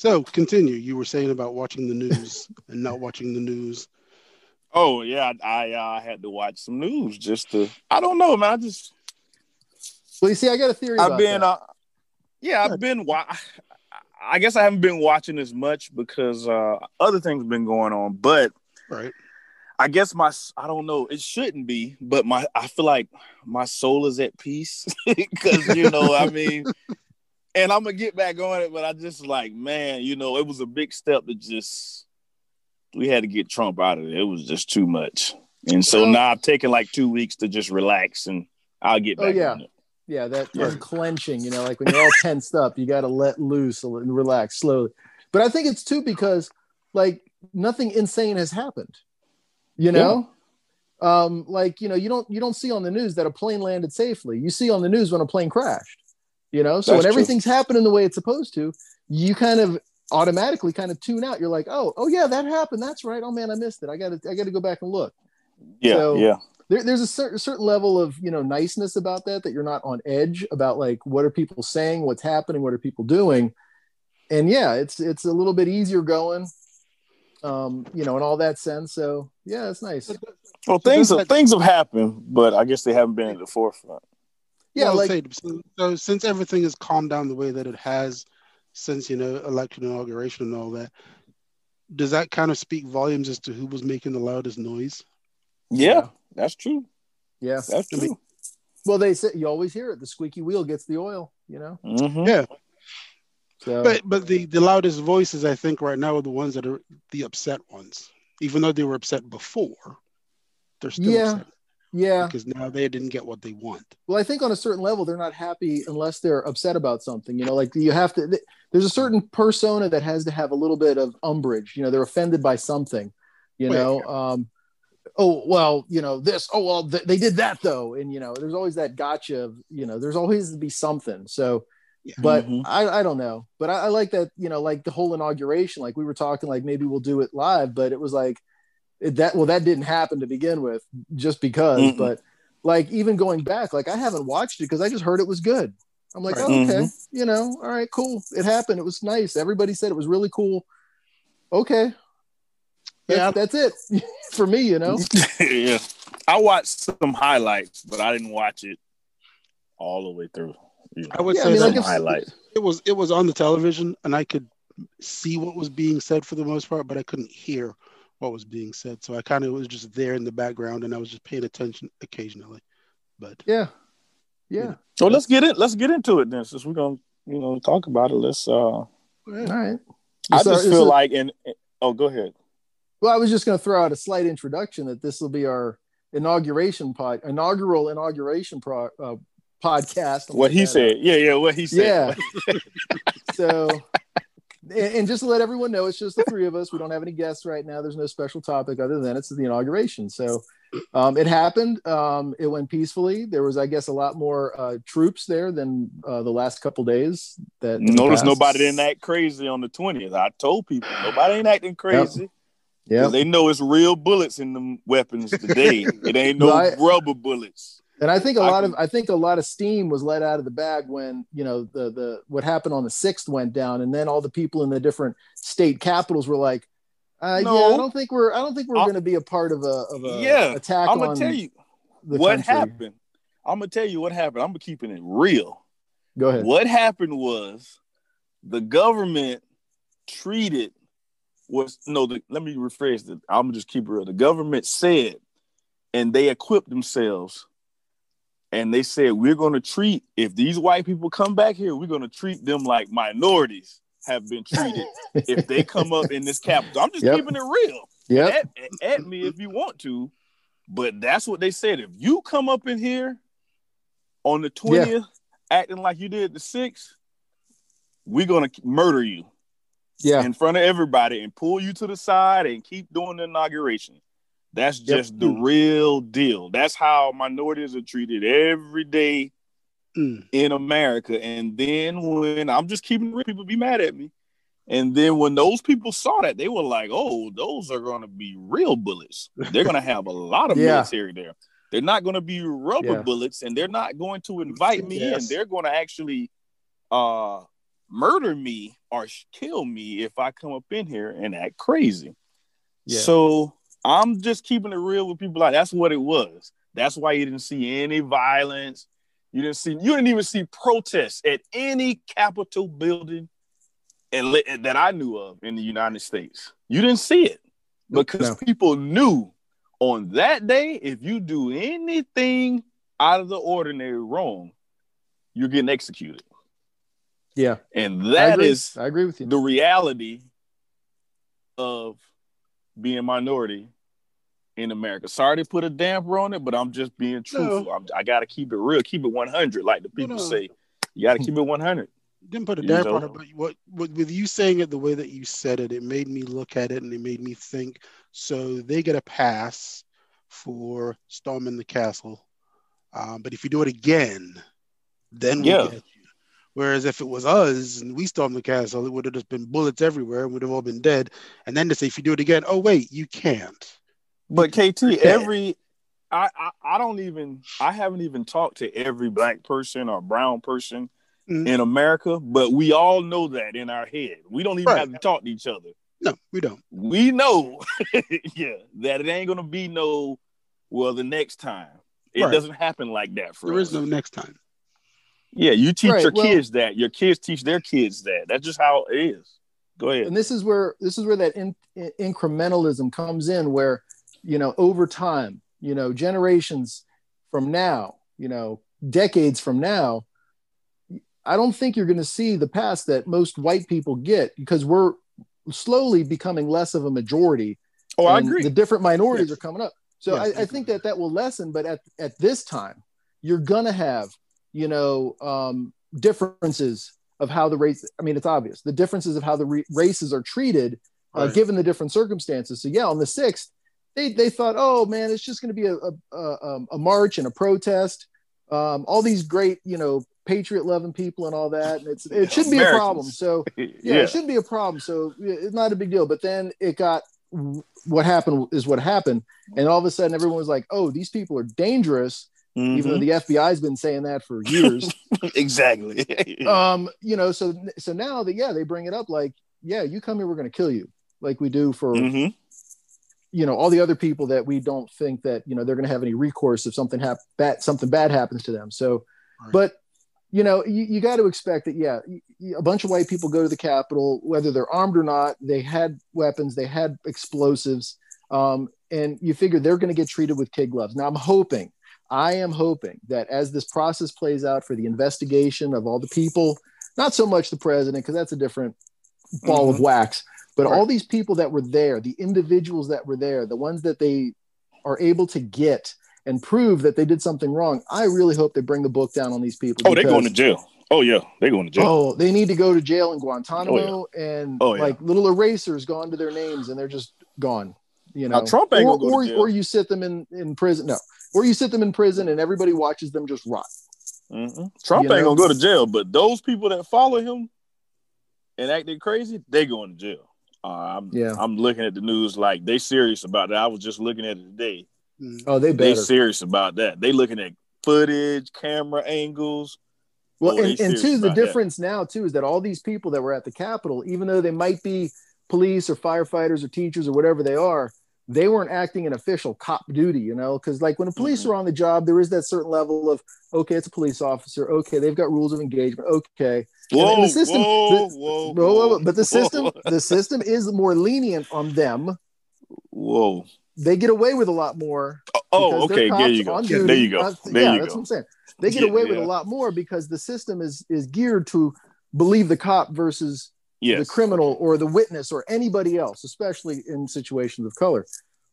So continue. You were saying about watching the news and not watching the news. Oh yeah, I, I uh, had to watch some news just to. I don't know, man. I just. Well, you see, I got a theory. I've been. that. Uh, yeah, I've been. Wa- I guess I haven't been watching as much because uh, other things have been going on. But right, I guess my I don't know. It shouldn't be, but my I feel like my soul is at peace because you know I mean. And I'm gonna get back on it, but I just like, man, you know, it was a big step to just we had to get Trump out of it. It was just too much. And so now I've taken like two weeks to just relax and I'll get back. Oh, back yeah. it. Yeah, that, Yeah. that clenching, you know, like when you're all tensed up, you got to let loose and relax slowly. But I think it's too because like nothing insane has happened, you know? Um, like, you know, you don't, you don't see on the news that a plane landed safely. You see on the news when a plane crashed, you know? So That's when true. everything's happening the way it's supposed to, you kind of automatically kind of tune out. You're like, oh, oh yeah, that happened. That's right. Oh man, I missed it. I gotta, I gotta go back and look Yeah, So- yeah. there, there's a certain certain level of you know niceness about that that you're not on edge about like what are people saying what's happening what are people doing and yeah it's it's a little bit easier going um you know in all that sense so yeah it's nice Well, things have, things have happened, but I guess they haven't been at the forefront. Yeah Well, like say, so, so since everything has calmed down the way that it has since you know election inauguration and all that, does that kind of speak volumes as to who was making the loudest noise? Yeah, that's true. yeah That's I mean, true. well they say you always hear it the squeaky wheel gets the oil you know Mhm. Yeah, so but but the the loudest voices I think right now are the ones that are the upset ones. Even though they were upset before, they're still Yeah. upset yeah because now they didn't get what they want. well i think on a certain level they're not happy unless they're upset about something you know like you have to there's a certain persona that has to have a little bit of umbrage you know they're offended by something you Well, know um oh well you know this oh well th- they did that though and you know there's always that gotcha of you know there's always to be something so Yeah. but Mhm. I, I don't know but I, I like that you know like the whole inauguration like we were talking like maybe we'll do it live but it was like it, that well that didn't happen to begin with just because Mm-mm. but like even going back like i haven't watched it because i just heard it was good i'm like Right. oh, okay Mhm. you know all right cool it happened it was nice everybody said it was really cool okay that's, Yeah. that's it for me you know yeah. I watched some highlights, but I didn't watch it all the way through. You know, I would Yeah, I say mean, that like some if- highlights. it was it was on the television and I could see what was being said for the most part, but I couldn't hear what was being said. So I kind of was just there in the background and I was just paying attention occasionally. But yeah yeah So let's get it. Let's get into it then, since we're gonna, you know, talk about it. Let's. uh all right I So- just so- feel like, and oh, go ahead. Well, I was just going to throw out a slight introduction that this will be our inauguration pod, inaugural inauguration pro, uh, podcast. What he that said. Yeah, yeah. What he said. Yeah. so, and, just to let everyone know, it's just the three of us. We don't have any guests right now. There's no special topic other than it's the inauguration. So, um, it happened. Um, it went peacefully. There was, I guess, a lot more uh, troops there than uh, the last couple days. That Notice nobody didn't act crazy on the twentieth. I told people nobody ain't acting crazy. 'cause Yeah. They know it's real bullets in them weapons today. it ain't no Right. rubber bullets. And I think a lot of I think a lot of steam was let out of the bag when you know the the what happened on the sixth went down, and then all the people in the different state capitals were like, uh, No. "Yeah, I don't think we're I don't think we're going to be a part of a of a Yeah, attack I'm on gonna tell you what country." happened. I'm gonna tell you what happened. I'm keeping it real. Go ahead. What happened was the government treated was no. The, let me rephrase it. I'm gonna just keep it real. The government said, and they equipped themselves, and they said we're gonna treat if these white people come back here, we're gonna treat them like minorities have been treated if they come up in this capital. I'm just Yep. keeping it real. Yep. At, at me if you want to, but that's what they said. If you come up in here on the 20th acting like you did the 6th, we're going to murder you Yeah. in front of everybody and pull you to the side and keep doing the inauguration. That's Yep. just the real deal. That's how minorities are treated every day mm, in America. And then when I'm just keeping real, people be mad at me. And then when those people saw that, they were like, "Oh, those are going to be real bullets. They're going to have a lot of Yeah. military there. They're not going to be rubber Yeah. bullets, and they're not going to invite me in. Yes. They're going to actually uh, murder me or kill me if I come up in here and act crazy. Yeah. So I'm just keeping it real with people. Like that's what it was. That's why you didn't see any violence. You didn't see. You didn't even see protests at any Capitol building, and that I knew of in the United States. You didn't see it because No. people knew on that day if you do anything out of the ordinary wrong, you're getting executed, Yeah, and I that agree. is I agree with you. the reality of being minority in America. Sorry to put a damper on it, but I'm just being truthful. I'm, I got to keep it real, keep it 100, like the people no. say. You got to keep it 100. didn't put a damper on it, but what, what with you saying it the way that you said it, it made me look at it and it made me think. So they get a pass for storming the castle, um, but if you do it again, then Yeah. Whereas if it was us and we stormed the castle, it would have just been bullets everywhere and we'd have all been dead. And then to say, if you do it again, oh wait, you can't. But KT, every I, I I don't even I haven't even talked to every black person or brown person Mhm. in America, but we all know that in our head. We don't even Right. have to talk to each other. No, we don't. We know, yeah, that it ain't gonna be no. Well, the next time it Right. doesn't happen like that for There us. is no next time. Yeah, you teach Right, your well- kids that. Your kids teach their kids that. That's just how it is. Go ahead. and this is where this is where that in, in- incrementalism comes in where you know over time you know generations from now you know decades from now i don't think you're going to see the past that most white people get because we're slowly becoming less of a majority oh, I agree. the different minorities Yes. are coming up so Yes, I, I think that that will lessen but at, at this time you're gonna have you know um, differences of how the race i mean it's obvious the differences of how the re- races are treated uh, Right. given the different circumstances so yeah on the 6th they, they thought oh man it's just going to be a, a, a, um, a march and a protest um, all these great you know patriot loving people and all that and it's it shouldn't be a problem so yeah. yeah, it shouldn't be a problem. So it's not a big deal. But then it got what happened is what happened, and all of a sudden everyone was like, "Oh, these people are dangerous," even though the FBI's been saying that for years. exactly. um, you know, so so now that yeah, they bring it up like, "Yeah, you come here, we're going to kill you," like we do for Mhm. you know all the other people that we don't think that you know they're going to have any recourse if something hap- bad something bad happens to them. So, Right. but you know you, you got to expect that yeah a bunch of white people go to the capitol whether they're armed or not they had weapons they had explosives um, and you figure they're going to get treated with kid gloves now i'm hoping i am hoping that as this process plays out for the investigation of all the people not so much the president because that's a different ball of mm-hmm. wax but Right. all these people that were there the individuals that were there the ones that they are able to get and prove that they did something wrong i really hope they bring the book down on these people Oh, they're going to jail. Oh yeah, they're going to jail. Oh, they need to go to jail in oh, Guantanamo, and Oh, yeah. like little erasers gone to their names, and they're just gone. You know, Now, Trump ain't or, go or, or you sit them in in prison. No, or you sit them in prison, and everybody watches them just rot. Mhm. Trump You ain't know? gonna go to jail, but those people that follow him and acting crazy, they going to jail. Uh, I'm, Yeah. I'm looking at the news like they serious about that. I was just looking at it today. Mm. Oh, they They serious about that. They looking at footage, camera angles. Well, Oh, they and, and two, the about that. difference now too is that all these people that were at the Capitol, even though they might be police or firefighters or teachers or whatever they are, they weren't acting in official cop duty, you know, because like when the police Mhm. are on the job, there is that certain level of okay, it's a police officer, okay, they've got rules of engagement, okay, Whoa, and the system- whoa, the- whoa, Whoa, whoa, but the system, whoa. the system is more lenient on them. Whoa. They get away with a lot more. Oh, okay. There you go. on There you go. Uh, There yeah, you that's go. what I'm saying. They get Yeah, away with yeah. a lot more because the system is is geared to believe the cop versus Yes. the criminal or the witness or anybody else, especially in situations of color.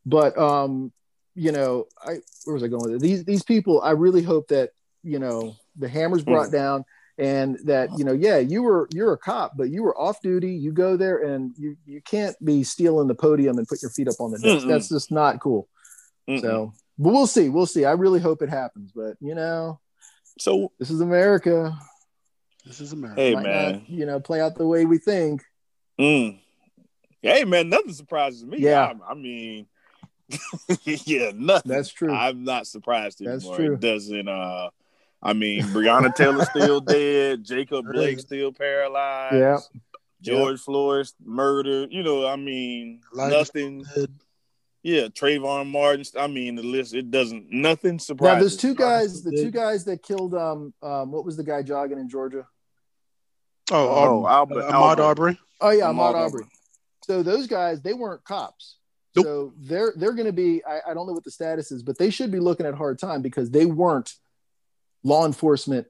But um, you know, I where was I going with it? These these people, I really hope that you know the hammer's Hmm. brought down and that you know, yeah, you were you're a cop, but you were off duty. You go there and you you can't be stealing the podium and put your feet up on the desk. Mm-mm. That's just not cool. Mm-mm. So, but we'll see. We'll see. I really hope it happens. But you know, so this is America. This is America. Hey, Might man. not, you know, play out the way we think. Mm. Hey man, nothing surprises me. Yeah. I, I mean, yeah, nothing. That's true. I'm not surprised That's anymore. true. It doesn't. Uh, I mean, Breonna Taylor still dead. Jacob Blake still paralyzed. Yeah. George Floyd murdered. You know, I mean, Elijah nothing. Yeah, Trayvon Martin. I mean, the list it doesn't nothing Now surprises. there's two guys, the two guys that killed um um what was the guy jogging in Georgia? Oh, Oh, Arbery. Albert, uh, Ahmaud Albert. Arbery. Oh yeah, Ahmaud Ahmaud Arbery. So those guys, they weren't cops. Nope. So they're they're going to be. I, I don't know what the status is, but they should be looking at hard time because they weren't law enforcement,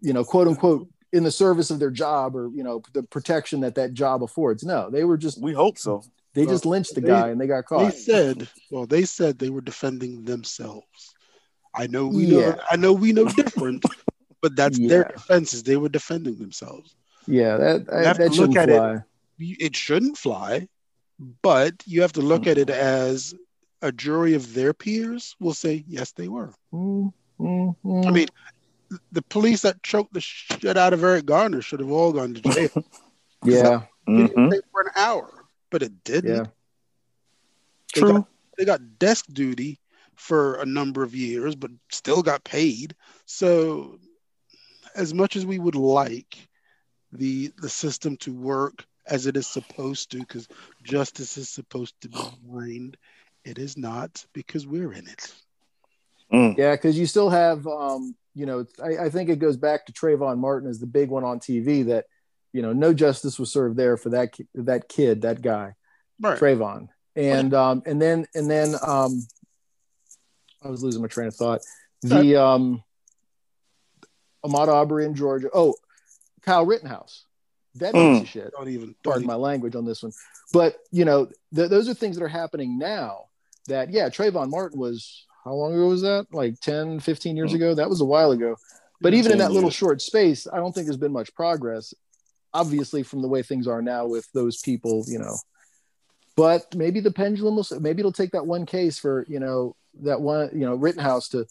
you know, quote unquote, in the service of their job or you know the protection that that job affords. No, they were just We hope so. they Well, just lynched the they- guy and they got caught. They said, well, they said they were defending themselves. I know we know. I know we know different, but that's their defenses. They were defending themselves. Yeah, that have that look shouldn't at it. fly. It shouldn't fly, but you have to look at it as a jury of their peers will say yes, they were. Mm, mm, mm. I mean, the police that choked the shit out of Eric Garner should have all gone to jail. yeah, Mhm. for an hour, but it didn't. yeah. They True. got, they got desk duty for a number of years, but still got paid. So, as much as we would like the the system to work as it is supposed to, because justice is supposed to be blind, it is not because we're in it. Mm. Yeah, because you still have, um, you know, I, I think it goes back to Trayvon Martin as the big one on TV that, you know, no justice was served there for that ki- that kid, that guy, Right. Trayvon, and um, and then and then um, I was losing my train of thought. The um, Ahmaud Arbery in Georgia. Oh, Kyle Rittenhouse. That piece Mm. of shit Don't even. Don't pardon even my language on this one. But you know, th- those are things that are happening now. That yeah, Trayvon Martin was how long ago was that? Like 10, 15 years Mm. ago. That was a while ago. But even in that little short space, I don't think there's been much progress. Obviously, from the way things are now with those people, you know. But maybe the pendulum will. Maybe it'll take that one case for you know that one you know Rittenhouse to,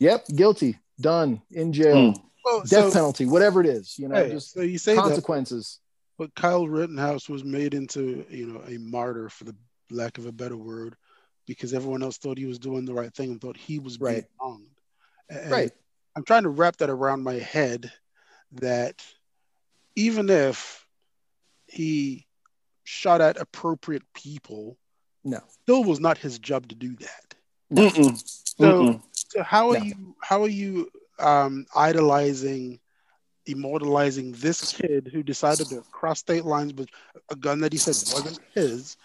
yep, guilty, done, in jail, Mm. Well, death so, penalty, whatever it is, you know, hey, just so you say that, consequences. but Kyle Rittenhouse was made into you know a martyr for the lack of a better word, because everyone else thought he was doing the right thing and thought he was being Right. wronged. And Right. I'm trying to wrap that around my head that even if he shot at appropriate people, No. still was not his job to do that. Mm-mm. So, Mm-mm. so how are No. you how are you um, idolizing, immortalizing this kid who decided to cross state lines with a gun that he said wasn't his,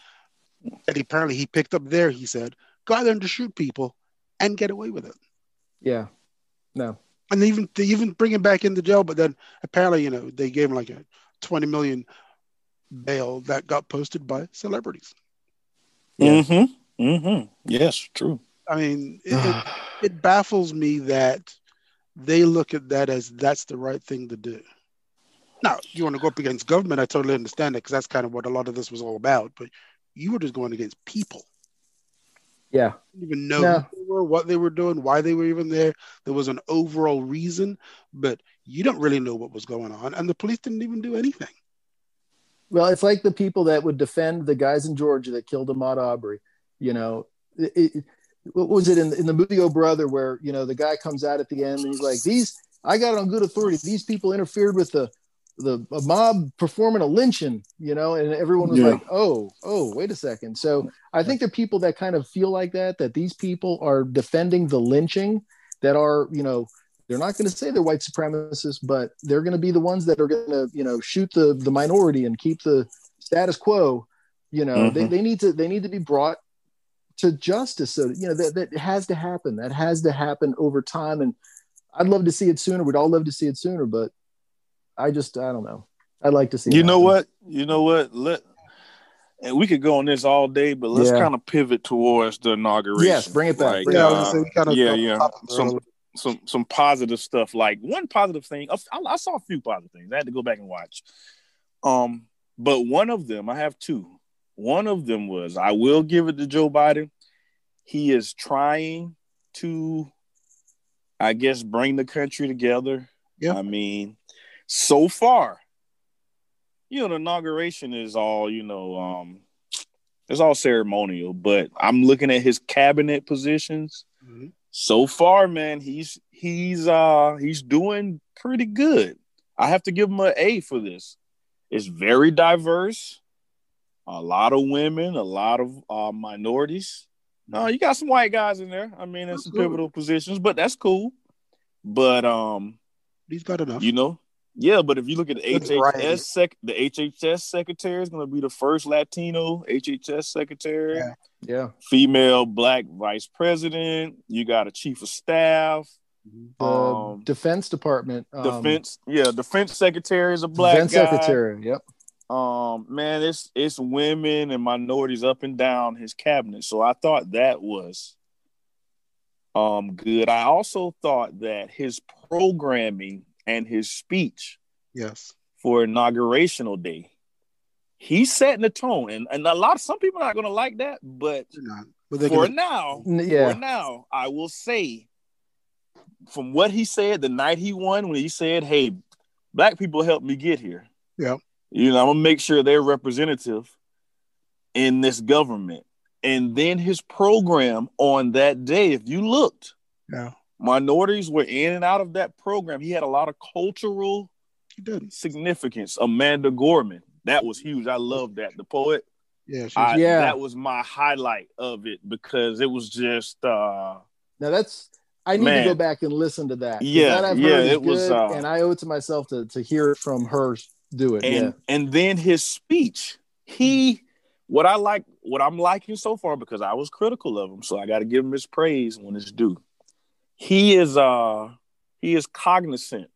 that he, apparently he picked up there? He said, go out there and just shoot people and get away with it. Yeah. No. and they even they even bring him back into jail. But then apparently, you know, they gave him like a twenty million bail that got posted by celebrities. Yeah. Mm-hmm. Mm-hmm. Yes, true. I mean, it, it, it baffles me that they look at that as that's the right thing to do. Now, you want to go up against government, I totally understand that because that's kind of what a lot of this was all about. But you were just going against people. yeah. Didn't even know No. they were, what they were doing, why they were even there. There was an overall reason, but you don't really know what was going on, and the police didn't even do anything. Well, it's like the people that would defend the guys in Georgia that killed Ahmaud Arbery. You know, it, it, what was it in, in the movie Oh Brother where you know the guy comes out at the end and he's like, "These, I got it on good authority. These people interfered with the the a mob performing a lynching." You know, and everyone was Yeah. like, "Oh, oh, wait a second. So I think there are people that kind of feel like that that these people are defending the lynching that are you know they're not going to say they're white supremacists, but they're going to be the ones that are going to, you know, shoot the the minority and keep the status quo. You know, they, Mhm. they need to they need to be brought to justice. So you know that that has to happen. That has to happen over time. And I'd love to see it sooner. We'd all love to see it sooner, but I just I don't know. I'd like to see. it You know happen. what? You know what? Let and we could go on this all day, but let's Yeah. kind of pivot towards the inauguration. Yes, bring it back. Like, Bring it Yeah, I back. was uh, say kind of yeah, yeah. Some, Some some some positive stuff. Like one positive thing, I, I saw a few positive things. I had to go back and watch. Um, but one of them, I have two. One of them was I will give it to Joe Biden. He is trying to, I guess, bring the country together. Yeah. I mean, so far, you know, the inauguration is all, you know, um, it's all ceremonial, but I'm looking at his cabinet positions Mhm. so far, man, he's he's uh he's doing pretty good. I have to give him an A for this. It's very diverse. A lot of women, a lot of uh, minorities. No, you got some white guys in there. I mean, in some pivotal positions, but that's cool. But um, he's got enough. You know, yeah. But if you look at the HHS sec, the HHS secretary is going to be the first Latino HHS secretary. Yeah. yeah. Female black vice president. You got a chief of staff. The um, Defense Department. Um, defense, yeah, Defense Secretary is a black Defense guy. Secretary. Yep. Um, man, it's it's women and minorities up and down his cabinet. So I thought that was um good. I also thought that his programming and his speech, yes, for inaugurational day, he's setting the tone. And and a lot of some people are not gonna like that, but, but for gonna... now, yeah. for now, I will say from what he said the night he won, when he said, Hey, black people helped me get here. Yeah. You know, I'm gonna make sure they're representative in this government. And then his program on that day, if you looked, yeah, minorities were in and out of that program. He had a lot of cultural significance. Amanda Gorman, that was huge. I love that. The poet. Yeah, I, yeah. That was my highlight of it because it was just. uh Now that's I need Man. to go back and listen to that. Yeah, that yeah, it was, uh, and I owe it to myself to to hear it from her do it. And yeah. and then his speech, he what I like, what I'm liking so far, because I was critical of him, so I got to give him his praise when it's due. He is uh he is cognizant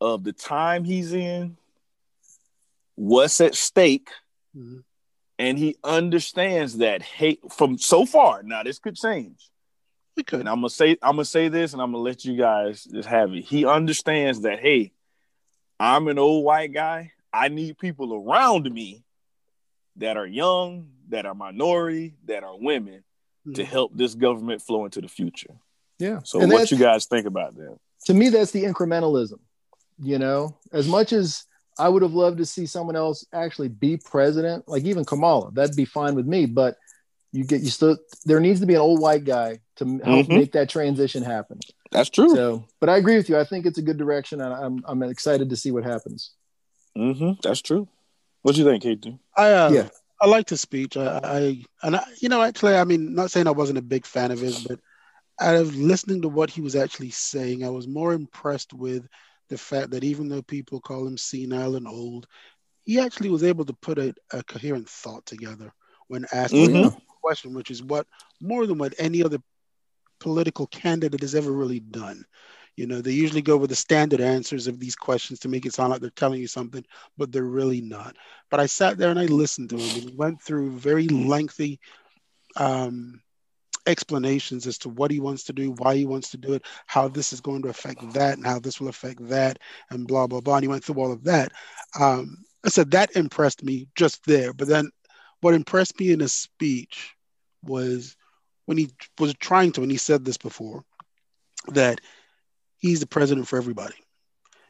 of the time he's in, what's at stake, mm-hmm. and he understands that hate from so far. Now this could change. We could. And I'm gonna say I'm gonna say this, and I'm gonna let you guys just have it. He understands that hey, I'm an old white guy. I need people around me that are young, that are minority, that are women mm-hmm. to help this government flow into the future. Yeah. So and what you guys think about that? To me, that's the incrementalism. You know, as much as I would have loved to see someone else actually be president, like even Kamala, that'd be fine with me. But you get you still there needs to be an old white guy to help mm-hmm. make that transition happen. That's true. So, but I agree with you. I think it's a good direction, and I'm I'm excited to see what happens. Mm-hmm. That's true. What do you think, Kate? I uh, yeah, I liked his speech. I, I and I, you know, actually, I mean, not saying I wasn't a big fan of his, but out of listening to what he was actually saying, I was more impressed with the fact that even though people call him senile and old, he actually was able to put a, a coherent thought together when asked mm-hmm. a question, which is what more than what any other political candidate has ever really done. You know, they usually go with the standard answers of these questions to make it sound like they're telling you something, but they're really not. But I sat there and I listened to him and he went through very lengthy um, explanations as to what he wants to do, why he wants to do it, how this is going to affect that, and how this will affect that, and blah, blah, blah. And he went through all of that. Um, I said that impressed me just there. But then what impressed me in his speech was when he was trying to, and he said this before, that he's the president for everybody.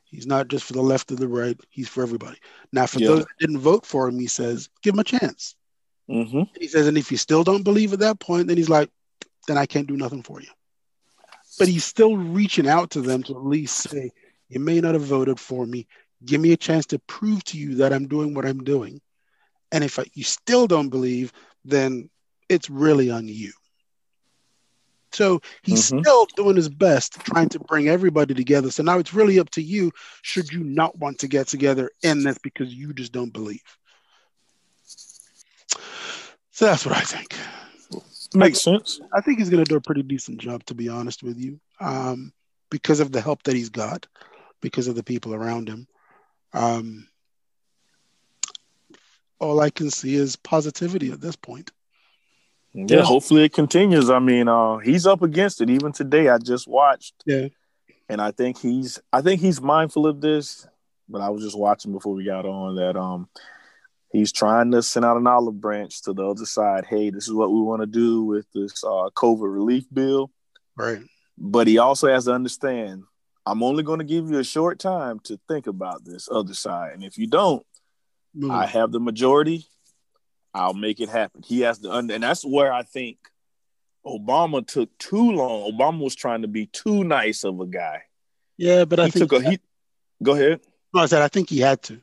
He's not just for the left or the right. He's for everybody. Now, for yeah. those that didn't vote for him, he says, give him a chance. Mm-hmm. He says, and if you still don't believe at that point, then he's like, then I can't do nothing for you. But he's still reaching out to them to at least say, you may not have voted for me. Give me a chance to prove to you that I'm doing what I'm doing. And if you still don't believe, then it's really on you. So he's mm-hmm. still doing his best trying to bring everybody together. So now it's really up to you should you not want to get together in this because you just don't believe. So that's what I think. Makes I, sense. I think he's going to do a pretty decent job, to be honest with you, um, because of the help that he's got, because of the people around him. Um, all I can see is positivity at this point. Yeah, hopefully it continues. I mean, uh, he's up against it. Even today, I just watched. Yeah, and I think he's, I think he's mindful of this. But I was just watching before we got on that. Um, he's trying to send out an olive branch to the other side. Hey, this is what we want to do with this uh, COVID relief bill. Right. But he also has to understand. I'm only going to give you a short time to think about this other side, and if you don't, mm. I have the majority I'll make it happen. He has to, and that's where I think Obama took too long. Obama was trying to be too nice of a guy. Yeah, but I he think took a he. Go ahead. I said I think he had to.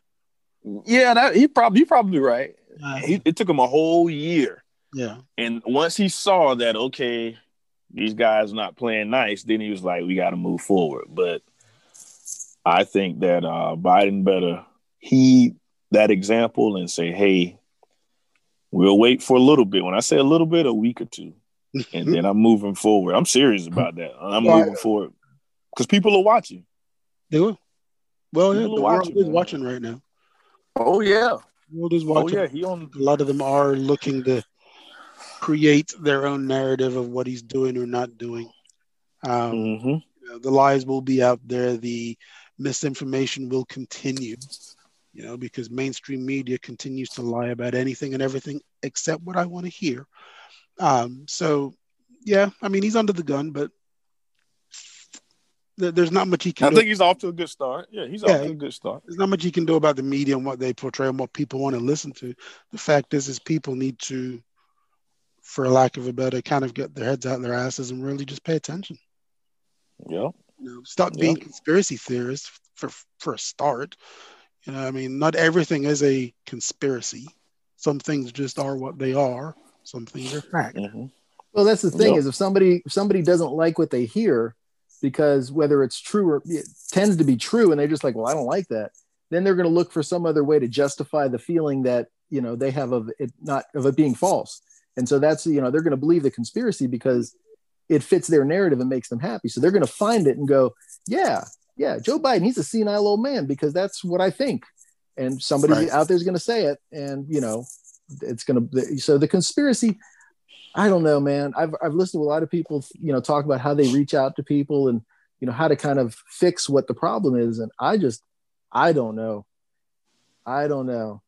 Yeah, that he probably you probably right. Uh, He, it took him a whole year, yeah, and once he saw that okay, these guys not playing nice, then he was like, we got to move forward. But I think that uh, Biden better heed that example and say, hey, we'll wait for a little bit. When I say a little bit, a week or two, and then I'm moving forward. I'm serious about that. I'm Well, I- moving forward because people are watching. they will. Well, yeah, the are world is man. watching right now. Oh yeah, The world is watching. oh yeah. He on. A lot of them are looking to create their own narrative of what he's doing or not doing. Um, Mhm. you know, the lies will be out there. The misinformation will continue. You know, because mainstream media continues to lie about anything and everything except what I want to hear. Um, so, yeah, I mean, he's under the gun, but there- there's not much he can I do. think he's off to a good start. Yeah, he's Yeah. off to a good start. There's not much he can do about the media and what they portray and what people want to listen to. The fact is, is people need to, for lack of a better, kind of get their heads out of their asses and really just pay attention. Yeah. You know, stop Yeah. being conspiracy theorists for for a start. You know, I mean, not everything is a conspiracy. Some things just are what they are. Some things are fact. hmm Well, that's the thing Yep. is if somebody if somebody doesn't like what they hear, because whether it's true or it tends to be true, and they're just like, well, I don't like that, then they're going to look for some other way to justify the feeling that you know they have of it not of it being false, and so that's you know they're going to believe the conspiracy because it fits their narrative and makes them happy. So they're going to find it and go, yeah, yeah, Joe Biden, he's a senile old man because that's what I think, and somebody Right. out there is going to say it, and you know, it's going to. So the conspiracy. I don't know, man. I've I've listened to a lot of people, you know, talk about how they reach out to people and you know how to kind of fix what the problem is, and I just I don't know. I don't know.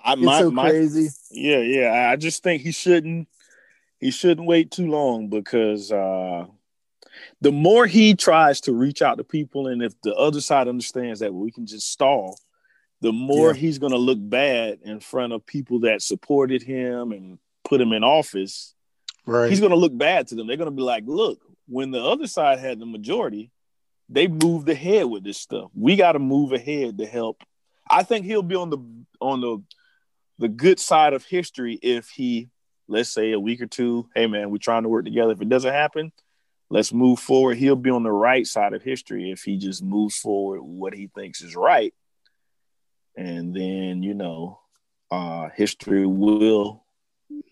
I It's so my crazy. Yeah, yeah. I- I just think he shouldn't he shouldn't wait too long because uh the more he tries to reach out to people and if the other side understands that we can just stall, the more Yeah. he's gonna look bad in front of people that supported him and put him in office. Right. He's gonna look bad to them. They're gonna be like, look, when the other side had the majority, they moved ahead with this stuff. We gotta move ahead to help. I think he'll be on the on the the good side of history if he, let's say a week or two, hey man, we're trying to work together. If it doesn't happen, let's move forward. He'll be on the right side of history if he just moves forward what he thinks is right. And then, you know, uh history will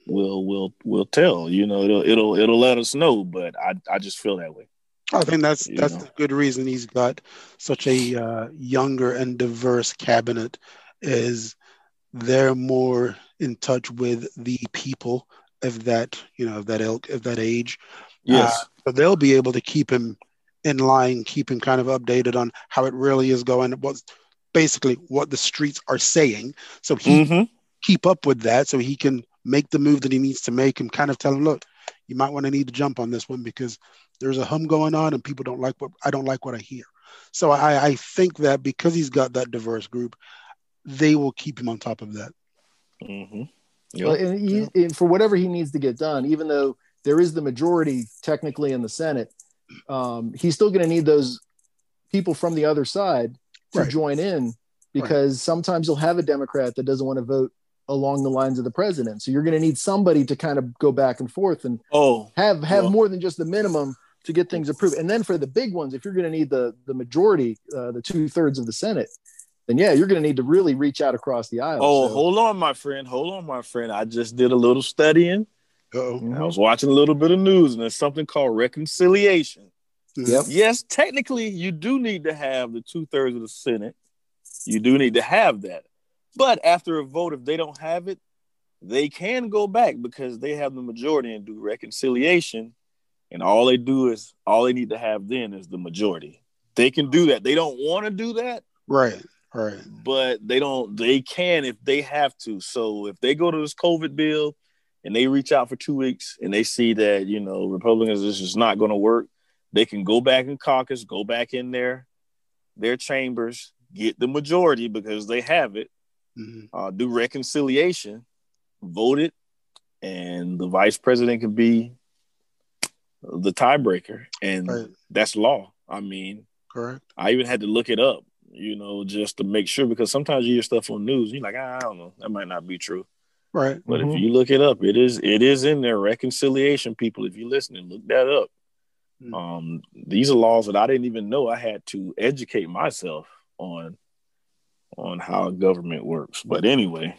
will will will tell. You know, it'll it'll it'll let us know, but I I just feel that way. I think that's You that's know. the good reason he's got such a uh, younger and diverse cabinet is they're more in touch with the people of that you know of that ilk of that age. Yes. So they'll be able to keep him in line, keep him kind of updated on how it really is going, what's basically what the streets are saying. So he hmm keep up with that so he can make the move that he needs to make and kind of tell him, look, you might want to need to jump on this one because there's a hum going on and people don't like what I don't like what I hear. So I, I think that because he's got that diverse group, they will keep him on top of that. hmm Well, and he, and for whatever he needs to get done, even though there is the majority technically in the Senate, um, he's still going to need those people from the other side to Right. join in because sometimes you'll have a Democrat that doesn't want to vote along the lines of the president. So you're going to need somebody to kind of go back and forth and Oh, have have Well- more than just the minimum to get things approved. And then for the big ones, if you're going to need the the majority, uh, the two thirds of the Senate, then yeah, you're going to need to really reach out across the aisle. oh, So- hold on, my friend. Hold on, my friend. I just did a little studying. Uh-oh. I was watching a little bit of news, and there's something called reconciliation. Yep. Yes, technically, you do need to have the two thirds of the Senate. You do need to have that. But after a vote, if they don't have it, they can go back because they have the majority and do reconciliation. And all they do is all they need to have then is the majority. They can do that. They don't want to do that, Right. Right. but they don't they can if they have to so if they go to this covid bill and they reach out for two weeks and they see that you know republicans this is not going to work they can go back in caucus go back in their their chambers get the majority because they have it Mhm. uh, do reconciliation vote it and the vice president can be the tiebreaker, and Right. that's law. I mean, Correct. I even had to look it up, you know, just to make sure because sometimes you hear stuff on news, you're like, "Ah, I don't know, that might not be true. Right. But Mhm. if you look it up, it is it is in there. Reconciliation, people, if you're listening, look that up. Mm. Um, these are laws that I didn't even know. I had to educate myself on on how government works. But anyway,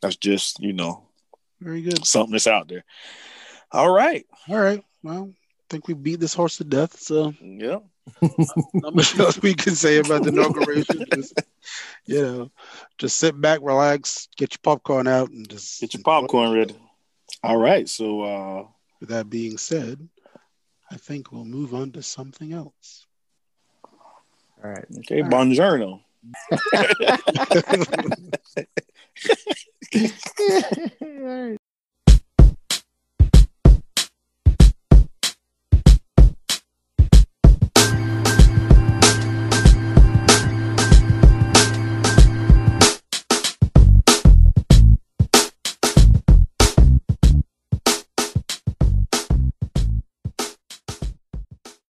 that's just you know Very good. something that's out there. All right, All right. Well, I think we beat this horse to death. So yeah, not much else we can say about the inauguration. just, you know, just sit back, relax, get your popcorn out, and just get your popcorn ready. All right. So, uh, with that being said, I think we'll move on to something else. All right. Okay. All buongiorno. Right. All right.